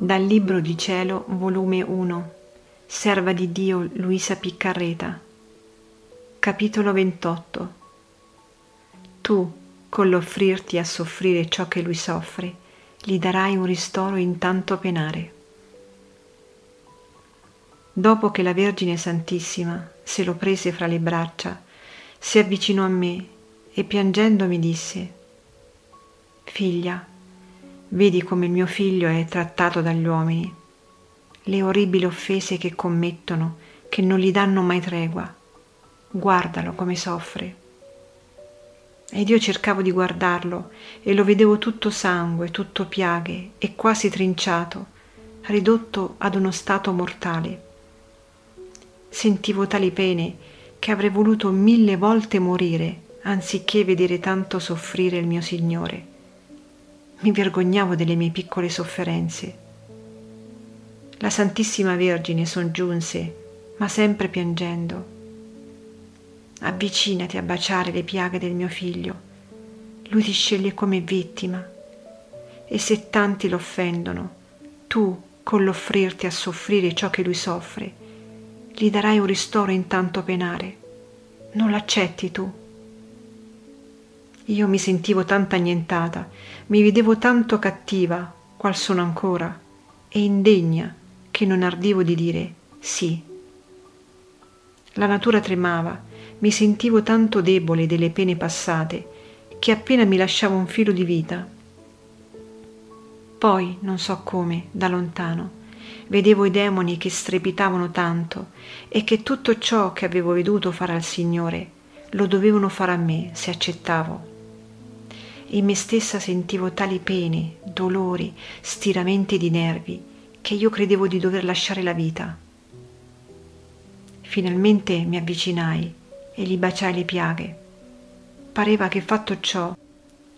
Dal Libro di Cielo, volume 1, Serva di Dio Luisa Piccarreta, capitolo 28. Tu, con l'offrirti a soffrire ciò che lui soffre, gli darai un ristoro in tanto penare. Dopo che la Vergine Santissima se lo prese fra le braccia, si avvicinò a me e piangendo mi disse, Figlia, Vedi come il mio figlio è trattato dagli uomini, le orribili offese che commettono, che non gli danno mai tregua. Guardalo come soffre. Ed io cercavo di guardarlo e lo vedevo tutto sangue, tutto piaghe e quasi trinciato, ridotto ad uno stato mortale. Sentivo tali pene che avrei voluto mille volte morire anziché vedere tanto soffrire il mio Signore mi vergognavo delle mie piccole sofferenze. La Santissima Vergine soggiunse, ma sempre piangendo. Avvicinati a baciare le piaghe del mio figlio. Lui ti sceglie come vittima. E se tanti lo offendono, tu, con l'offrirti a soffrire ciò che lui soffre, gli darai un ristoro in tanto penare. Non l'accetti tu? Io mi sentivo tanta annientata, mi vedevo tanto cattiva, qual sono ancora, e indegna, che non ardivo di dire sì. La natura tremava, mi sentivo tanto debole delle pene passate, che appena mi lasciava un filo di vita. Poi, non so come, da lontano, vedevo i demoni che strepitavano tanto e che tutto ciò che avevo veduto fare al Signore lo dovevano fare a me se accettavo in me stessa sentivo tali pene, dolori, stiramenti di nervi che io credevo di dover lasciare la vita. Finalmente mi avvicinai e gli baciai le piaghe. Pareva che fatto ciò,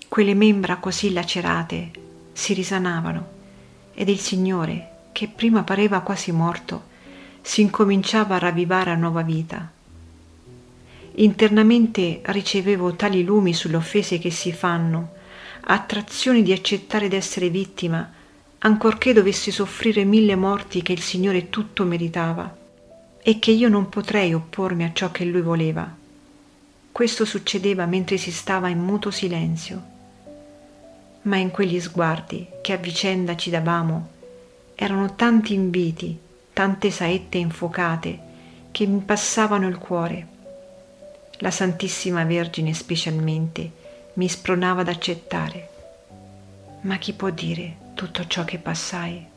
quelle membra così lacerate si risanavano ed il Signore, che prima pareva quasi morto, si incominciava a ravvivare a nuova vita Internamente ricevevo tali lumi sulle offese che si fanno, attrazioni di accettare d'essere vittima, ancorché dovessi soffrire mille morti che il Signore tutto meritava, e che io non potrei oppormi a ciò che Lui voleva. Questo succedeva mentre si stava in muto silenzio. Ma in quegli sguardi che a vicenda ci davamo erano tanti inviti, tante saette infuocate che mi passavano il cuore la Santissima Vergine specialmente mi spronava ad accettare. Ma chi può dire tutto ciò che passai?